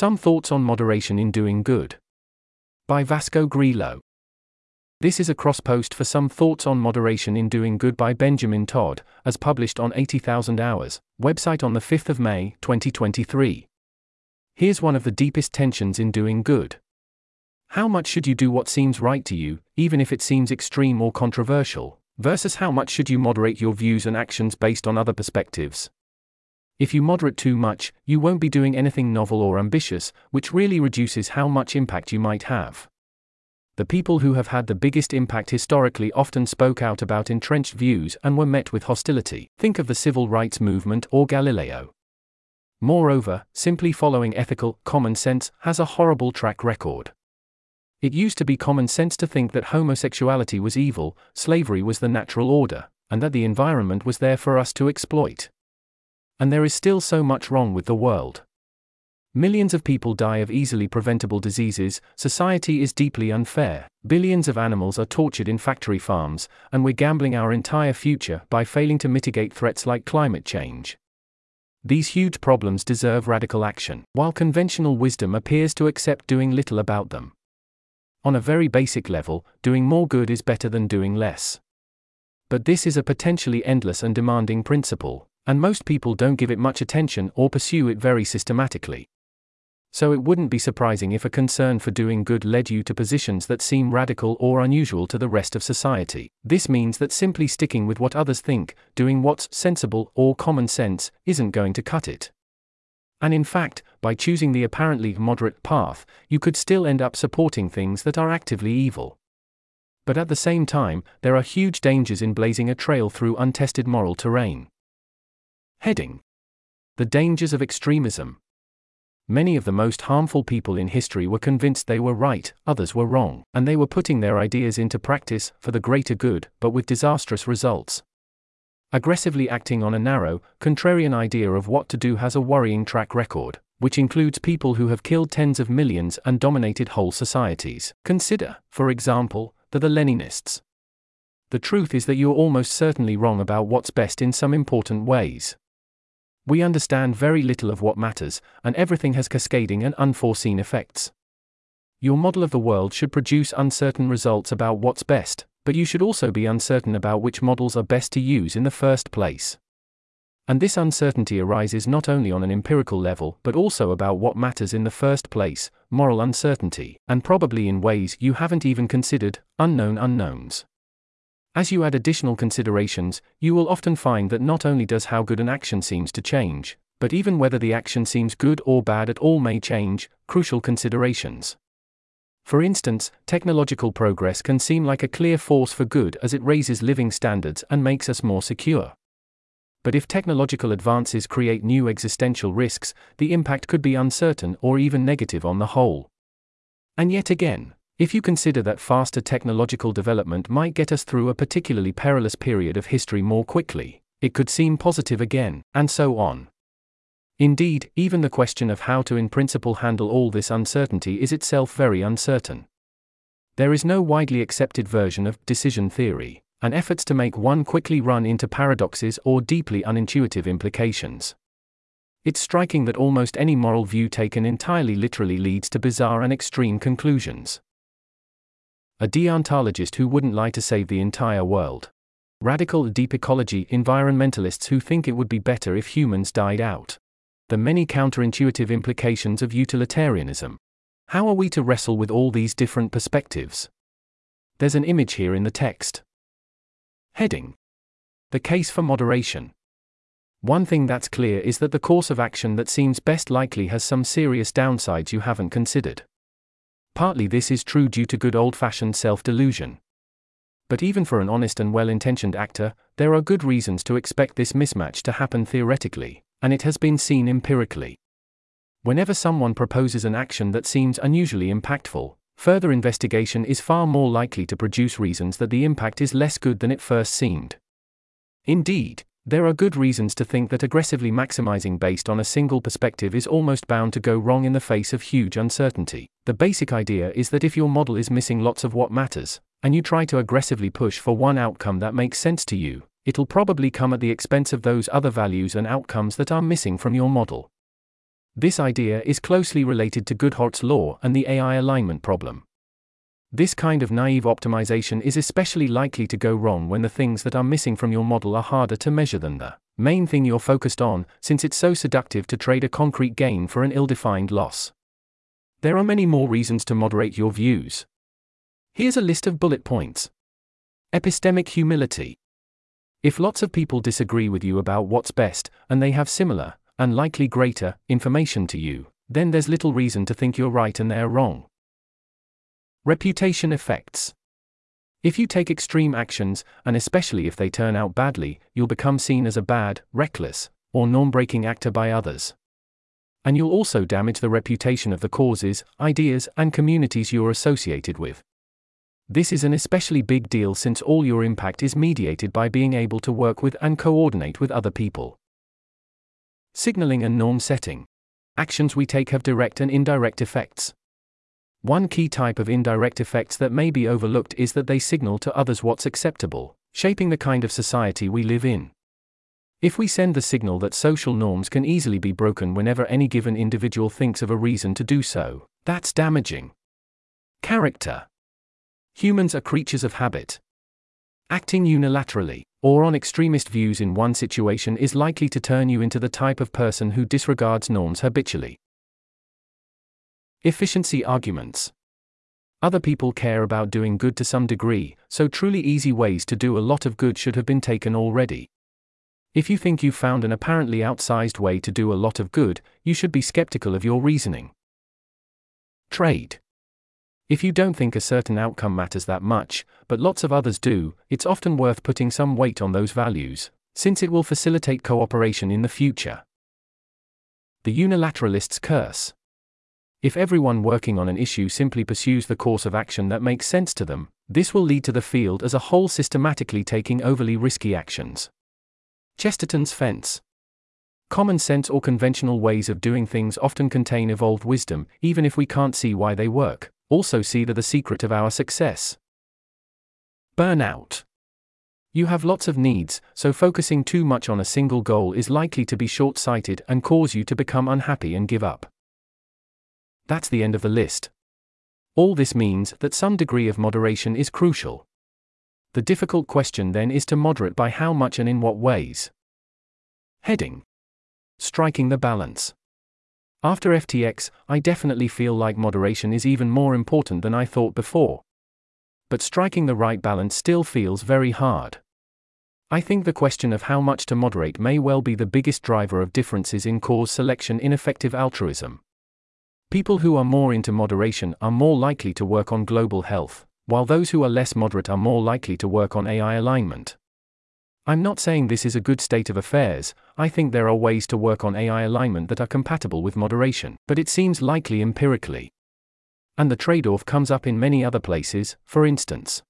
Some Thoughts on Moderation in Doing Good. By Vasco Grilo. This is a cross post for Some Thoughts on Moderation in Doing Good by Benjamin Todd, as published on 80,000 Hours, website on the 5th of May, 2023. Here's one of the deepest tensions in doing good. How much should you do what seems right to you, even if it seems extreme or controversial, versus how much should you moderate your views and actions based on other perspectives? If you moderate too much, you won't be doing anything novel or ambitious, which really reduces how much impact you might have. The people who have had the biggest impact historically often spoke out about entrenched views and were met with hostility. Think of the civil rights movement or Galileo. Moreover, simply following ethical common sense has a horrible track record. It used to be common sense to think that homosexuality was evil, slavery was the natural order, and that the environment was there for us to exploit. And there is still so much wrong with the world. Millions of people die of easily preventable diseases, society is deeply unfair, billions of animals are tortured in factory farms, and we're gambling our entire future by failing to mitigate threats like climate change. These huge problems deserve radical action, while conventional wisdom appears to accept doing little about them. On a very basic level, doing more good is better than doing less. But this is a potentially endless and demanding principle, and most people don't give it much attention or pursue it very systematically. So it wouldn't be surprising if a concern for doing good led you to positions that seem radical or unusual to the rest of society. This means that simply sticking with what others think, doing what's sensible or common sense, isn't going to cut it. And in fact, by choosing the apparently moderate path, you could still end up supporting things that are actively evil. But at the same time, there are huge dangers in blazing a trail through untested moral terrain. Heading The Dangers of Extremism many of the most harmful people in history were convinced they were right, others were wrong, and they were putting their ideas into practice for the greater good, but with disastrous results. Aggressively acting on a narrow, contrarian idea of what to do has a worrying track record, which includes people who have killed tens of millions and dominated whole societies. Consider, for example, the, the Leninists. The truth is that you're almost certainly wrong about what's best in some important ways. We understand very little of what matters, and everything has cascading and unforeseen effects. Your model of the world should produce uncertain results about what's best, but you should also be uncertain about which models are best to use in the first place. And this uncertainty arises not only on an empirical level but also about what matters in the first place, moral uncertainty, and probably in ways you haven't even considered, unknown unknowns. As you add additional considerations, you will often find that not only does how good an action seems to change, but even whether the action seems good or bad at all may change, crucial considerations. For instance, technological progress can seem like a clear force for good as it raises living standards and makes us more secure. But if technological advances create new existential risks, the impact could be uncertain or even negative on the whole. And yet again, if you consider that faster technological development might get us through a particularly perilous period of history more quickly, it could seem positive again, and so on. Indeed, even the question of how to in principle handle all this uncertainty is itself very uncertain. There is no widely accepted version of decision theory, and efforts to make one quickly run into paradoxes or deeply unintuitive implications. It's striking that almost any moral view taken entirely literally leads to bizarre and extreme conclusions a deontologist who wouldn't lie to save the entire world. Radical deep ecology environmentalists who think it would be better if humans died out. The many counterintuitive implications of utilitarianism. How are we to wrestle with all these different perspectives? There's an image here in the text. Heading The case for moderation. One thing that's clear is that the course of action that seems best likely has some serious downsides you haven't considered. Partly this is true due to good old fashioned self delusion. But even for an honest and well intentioned actor, there are good reasons to expect this mismatch to happen theoretically, and it has been seen empirically. Whenever someone proposes an action that seems unusually impactful, further investigation is far more likely to produce reasons that the impact is less good than it first seemed. Indeed, there are good reasons to think that aggressively maximizing based on a single perspective is almost bound to go wrong in the face of huge uncertainty. The basic idea is that if your model is missing lots of what matters, and you try to aggressively push for one outcome that makes sense to you, it'll probably come at the expense of those other values and outcomes that are missing from your model. This idea is closely related to Goodhart's law and the AI alignment problem. This kind of naive optimization is especially likely to go wrong when the things that are missing from your model are harder to measure than the main thing you're focused on, since it's so seductive to trade a concrete gain for an ill defined loss. There are many more reasons to moderate your views. Here's a list of bullet points Epistemic humility. If lots of people disagree with you about what's best, and they have similar, and likely greater, information to you, then there's little reason to think you're right and they're wrong. Reputation effects. If you take extreme actions, and especially if they turn out badly, you'll become seen as a bad, reckless, or norm breaking actor by others. And you'll also damage the reputation of the causes, ideas, and communities you're associated with. This is an especially big deal since all your impact is mediated by being able to work with and coordinate with other people. Signaling and norm setting. Actions we take have direct and indirect effects. One key type of indirect effects that may be overlooked is that they signal to others what's acceptable, shaping the kind of society we live in. If we send the signal that social norms can easily be broken whenever any given individual thinks of a reason to do so, that's damaging. Character Humans are creatures of habit. Acting unilaterally, or on extremist views in one situation is likely to turn you into the type of person who disregards norms habitually. Efficiency arguments. Other people care about doing good to some degree, so truly easy ways to do a lot of good should have been taken already. If you think you've found an apparently outsized way to do a lot of good, you should be skeptical of your reasoning. Trade. If you don't think a certain outcome matters that much, but lots of others do, it's often worth putting some weight on those values, since it will facilitate cooperation in the future. The unilateralist's curse. If everyone working on an issue simply pursues the course of action that makes sense to them, this will lead to the field as a whole systematically taking overly risky actions. Chesterton's fence. Common sense or conventional ways of doing things often contain evolved wisdom, even if we can't see why they work. Also, see that the secret of our success. Burnout. You have lots of needs, so focusing too much on a single goal is likely to be short sighted and cause you to become unhappy and give up. That's the end of the list. All this means that some degree of moderation is crucial. The difficult question then is to moderate by how much and in what ways. Heading Striking the balance. After FTX, I definitely feel like moderation is even more important than I thought before. But striking the right balance still feels very hard. I think the question of how much to moderate may well be the biggest driver of differences in cause selection in effective altruism. People who are more into moderation are more likely to work on global health, while those who are less moderate are more likely to work on AI alignment. I'm not saying this is a good state of affairs, I think there are ways to work on AI alignment that are compatible with moderation, but it seems likely empirically. And the trade off comes up in many other places, for instance.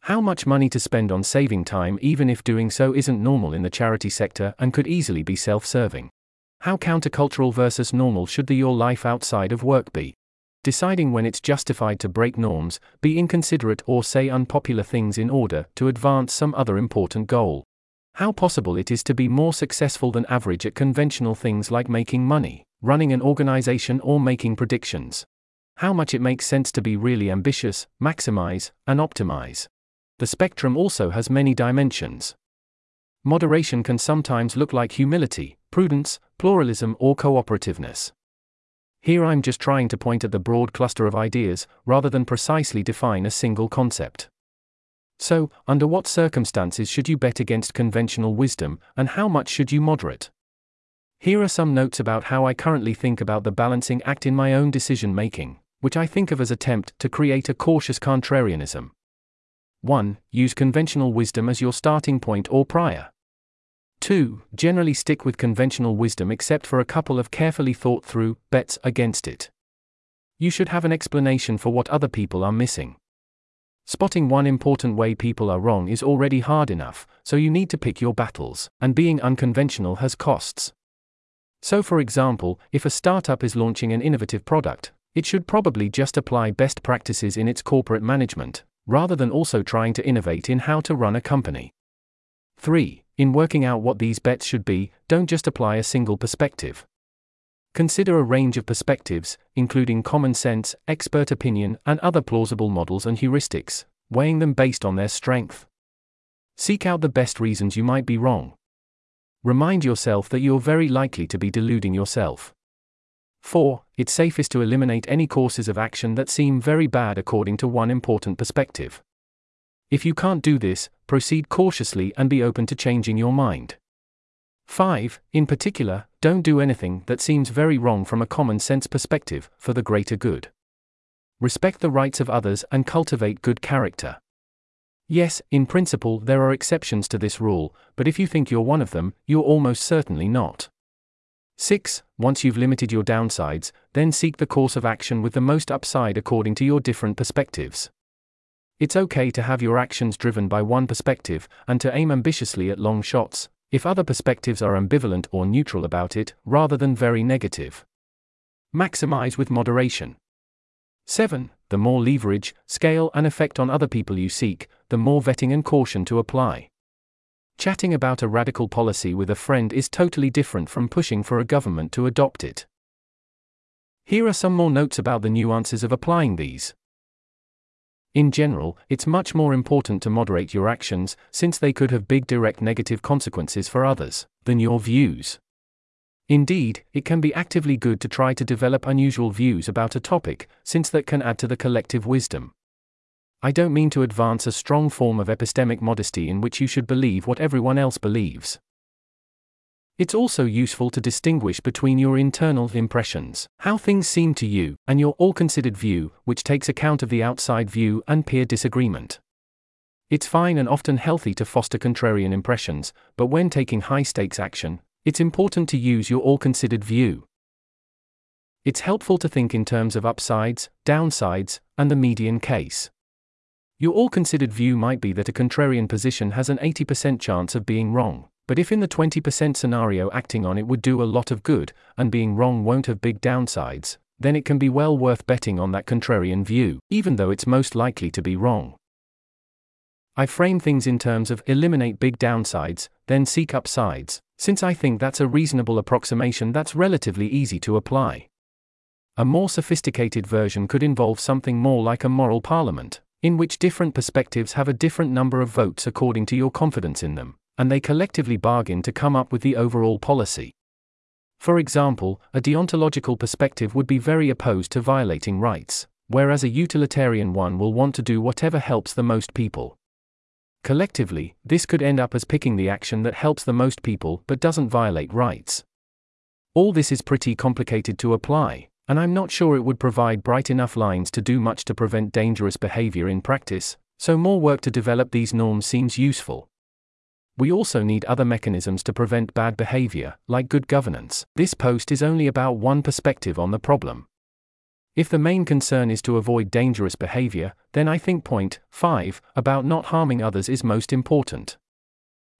How much money to spend on saving time, even if doing so isn't normal in the charity sector and could easily be self serving? How countercultural versus normal should the your life outside of work be? Deciding when it's justified to break norms, be inconsiderate, or say unpopular things in order to advance some other important goal. How possible it is to be more successful than average at conventional things like making money, running an organization, or making predictions. How much it makes sense to be really ambitious, maximize, and optimize. The spectrum also has many dimensions. Moderation can sometimes look like humility, prudence, pluralism, or cooperativeness. Here I'm just trying to point at the broad cluster of ideas, rather than precisely define a single concept. So, under what circumstances should you bet against conventional wisdom, and how much should you moderate? Here are some notes about how I currently think about the balancing act in my own decision making, which I think of as attempt to create a cautious contrarianism. 1. Use conventional wisdom as your starting point or prior. 2. Generally stick with conventional wisdom except for a couple of carefully thought through bets against it. You should have an explanation for what other people are missing. Spotting one important way people are wrong is already hard enough, so you need to pick your battles, and being unconventional has costs. So, for example, if a startup is launching an innovative product, it should probably just apply best practices in its corporate management, rather than also trying to innovate in how to run a company. 3. In working out what these bets should be, don't just apply a single perspective. Consider a range of perspectives, including common sense, expert opinion, and other plausible models and heuristics, weighing them based on their strength. Seek out the best reasons you might be wrong. Remind yourself that you're very likely to be deluding yourself. 4. It's safest to eliminate any courses of action that seem very bad according to one important perspective. If you can't do this, proceed cautiously and be open to changing your mind. 5. In particular, don't do anything that seems very wrong from a common sense perspective, for the greater good. Respect the rights of others and cultivate good character. Yes, in principle, there are exceptions to this rule, but if you think you're one of them, you're almost certainly not. 6. Once you've limited your downsides, then seek the course of action with the most upside according to your different perspectives. It's okay to have your actions driven by one perspective and to aim ambitiously at long shots, if other perspectives are ambivalent or neutral about it, rather than very negative. Maximize with moderation. 7. The more leverage, scale, and effect on other people you seek, the more vetting and caution to apply. Chatting about a radical policy with a friend is totally different from pushing for a government to adopt it. Here are some more notes about the nuances of applying these. In general, it's much more important to moderate your actions, since they could have big direct negative consequences for others, than your views. Indeed, it can be actively good to try to develop unusual views about a topic, since that can add to the collective wisdom. I don't mean to advance a strong form of epistemic modesty in which you should believe what everyone else believes. It's also useful to distinguish between your internal impressions, how things seem to you, and your all considered view, which takes account of the outside view and peer disagreement. It's fine and often healthy to foster contrarian impressions, but when taking high stakes action, it's important to use your all considered view. It's helpful to think in terms of upsides, downsides, and the median case. Your all considered view might be that a contrarian position has an 80% chance of being wrong. But if in the 20% scenario acting on it would do a lot of good, and being wrong won't have big downsides, then it can be well worth betting on that contrarian view, even though it's most likely to be wrong. I frame things in terms of eliminate big downsides, then seek upsides, since I think that's a reasonable approximation that's relatively easy to apply. A more sophisticated version could involve something more like a moral parliament, in which different perspectives have a different number of votes according to your confidence in them and they collectively bargain to come up with the overall policy. For example, a deontological perspective would be very opposed to violating rights, whereas a utilitarian one will want to do whatever helps the most people. Collectively, this could end up as picking the action that helps the most people but doesn't violate rights. All this is pretty complicated to apply, and I'm not sure it would provide bright enough lines to do much to prevent dangerous behavior in practice, so more work to develop these norms seems useful. We also need other mechanisms to prevent bad behavior, like good governance. This post is only about one perspective on the problem. If the main concern is to avoid dangerous behavior, then I think point 5 about not harming others is most important.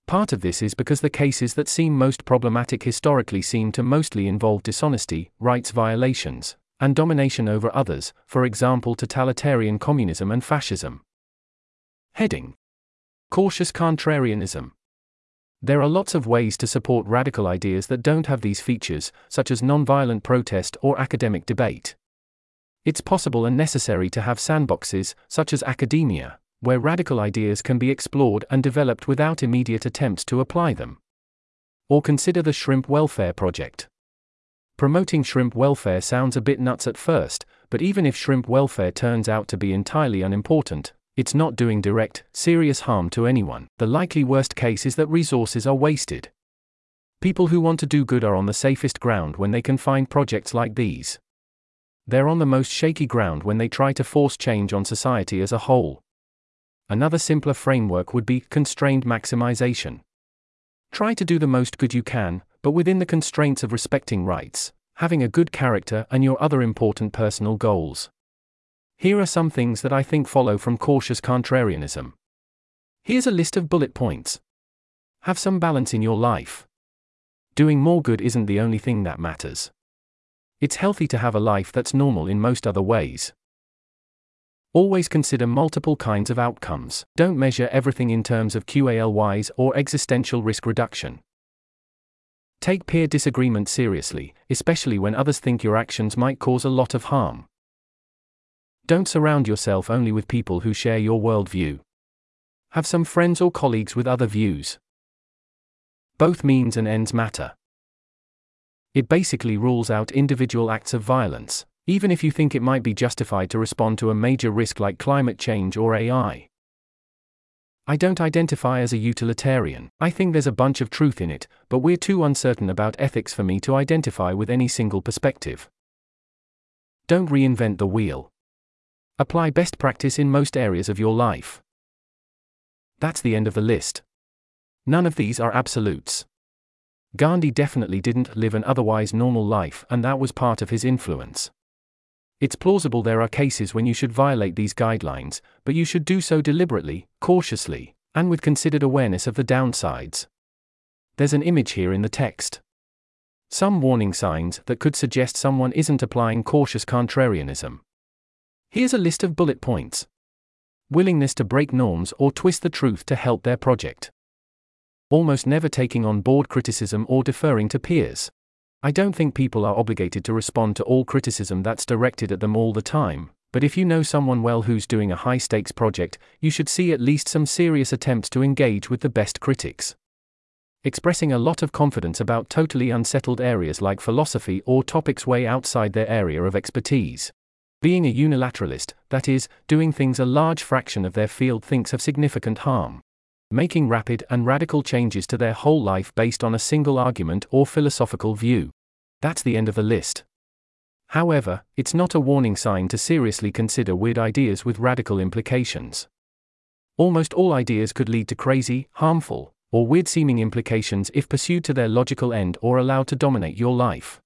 Part of this is because the cases that seem most problematic historically seem to mostly involve dishonesty, rights violations, and domination over others, for example, totalitarian communism and fascism. Heading Cautious Contrarianism there are lots of ways to support radical ideas that don't have these features, such as nonviolent protest or academic debate. It's possible and necessary to have sandboxes, such as academia, where radical ideas can be explored and developed without immediate attempts to apply them. Or consider the Shrimp Welfare Project. Promoting shrimp welfare sounds a bit nuts at first, but even if shrimp welfare turns out to be entirely unimportant, it's not doing direct, serious harm to anyone. The likely worst case is that resources are wasted. People who want to do good are on the safest ground when they can find projects like these. They're on the most shaky ground when they try to force change on society as a whole. Another simpler framework would be constrained maximization. Try to do the most good you can, but within the constraints of respecting rights, having a good character, and your other important personal goals. Here are some things that I think follow from cautious contrarianism. Here's a list of bullet points. Have some balance in your life. Doing more good isn't the only thing that matters. It's healthy to have a life that's normal in most other ways. Always consider multiple kinds of outcomes. Don't measure everything in terms of QALYs or existential risk reduction. Take peer disagreement seriously, especially when others think your actions might cause a lot of harm. Don't surround yourself only with people who share your worldview. Have some friends or colleagues with other views. Both means and ends matter. It basically rules out individual acts of violence, even if you think it might be justified to respond to a major risk like climate change or AI. I don't identify as a utilitarian. I think there's a bunch of truth in it, but we're too uncertain about ethics for me to identify with any single perspective. Don't reinvent the wheel. Apply best practice in most areas of your life. That's the end of the list. None of these are absolutes. Gandhi definitely didn't live an otherwise normal life, and that was part of his influence. It's plausible there are cases when you should violate these guidelines, but you should do so deliberately, cautiously, and with considered awareness of the downsides. There's an image here in the text. Some warning signs that could suggest someone isn't applying cautious contrarianism. Here's a list of bullet points willingness to break norms or twist the truth to help their project almost never taking on board criticism or deferring to peers. I don't think people are obligated to respond to all criticism that's directed at them all the time, but if you know someone well who's doing a high stakes project, you should see at least some serious attempts to engage with the best critics. Expressing a lot of confidence about totally unsettled areas like philosophy or topics way outside their area of expertise. Being a unilateralist, that is, doing things a large fraction of their field thinks have significant harm making rapid and radical changes to their whole life based on a single argument or philosophical view. That's the end of the list. However, it's not a warning sign to seriously consider weird ideas with radical implications. Almost all ideas could lead to crazy, harmful, or weird seeming implications if pursued to their logical end or allowed to dominate your life.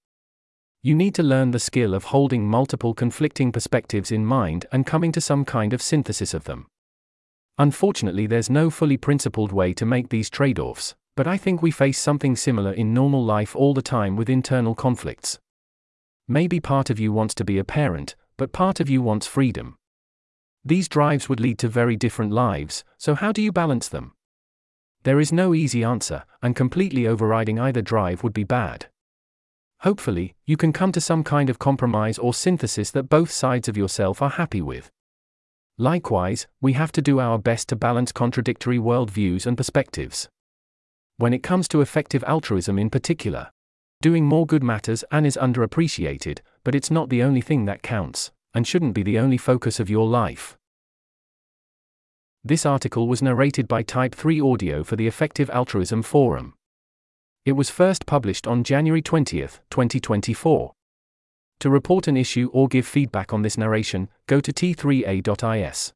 You need to learn the skill of holding multiple conflicting perspectives in mind and coming to some kind of synthesis of them. Unfortunately, there's no fully principled way to make these trade offs, but I think we face something similar in normal life all the time with internal conflicts. Maybe part of you wants to be a parent, but part of you wants freedom. These drives would lead to very different lives, so how do you balance them? There is no easy answer, and completely overriding either drive would be bad. Hopefully, you can come to some kind of compromise or synthesis that both sides of yourself are happy with. Likewise, we have to do our best to balance contradictory worldviews and perspectives. When it comes to effective altruism in particular, doing more good matters and is underappreciated, but it's not the only thing that counts, and shouldn't be the only focus of your life. This article was narrated by Type 3 Audio for the Effective Altruism Forum. It was first published on January 20, 2024. To report an issue or give feedback on this narration, go to t3a.is.